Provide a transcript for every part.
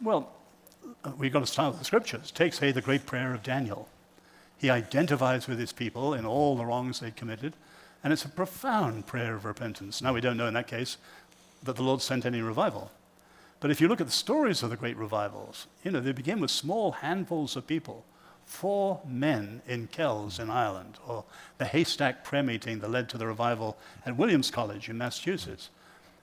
Well, uh, we've got to start with the scriptures. Take, say, the great prayer of Daniel. He identifies with his people in all the wrongs they'd committed, and it's a profound prayer of repentance. Now, we don't know in that case that the Lord sent any revival. But if you look at the stories of the great revivals, you know, they begin with small handfuls of people. Four men in Kells in Ireland, or the haystack prayer meeting that led to the revival at Williams College in Massachusetts.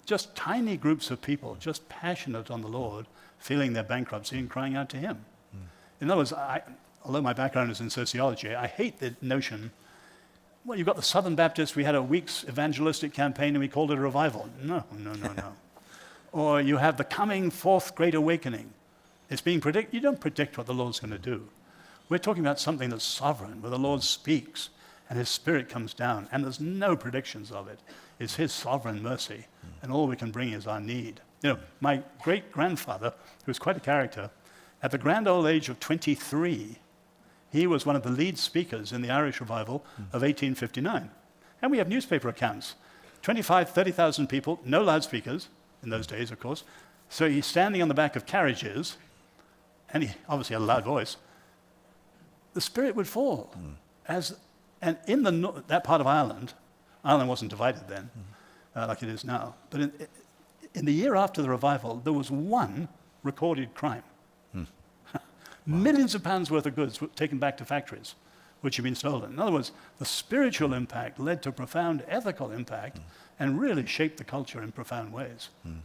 Just tiny groups of people, just passionate on the Lord, feeling their bankruptcy and crying out to Him. Mm. In other words, I, although my background is in sociology, I hate the notion well, you've got the Southern Baptists, we had a week's evangelistic campaign and we called it a revival. No, no, no, no. or you have the coming fourth great awakening. It's being predicted. You don't predict what the Lord's going to do. We're talking about something that's sovereign, where the Lord speaks and His Spirit comes down, and there's no predictions of it. It's His sovereign mercy, and all we can bring is our need. You know, my great grandfather, who was quite a character, at the grand old age of 23, he was one of the lead speakers in the Irish revival of 1859. And we have newspaper accounts 25, 30,000 people, no loudspeakers in those days, of course. So he's standing on the back of carriages, and he obviously had a loud voice. The Spirit would fall. Mm. As, and in the, that part of Ireland, Ireland wasn't divided then, mm. uh, like it is now, but in, in the year after the revival, there was one recorded crime. Hmm. Millions of pounds worth of goods were taken back to factories, which had been stolen. In other words, the spiritual impact led to profound ethical impact hmm. and really shaped the culture in profound ways. Hmm.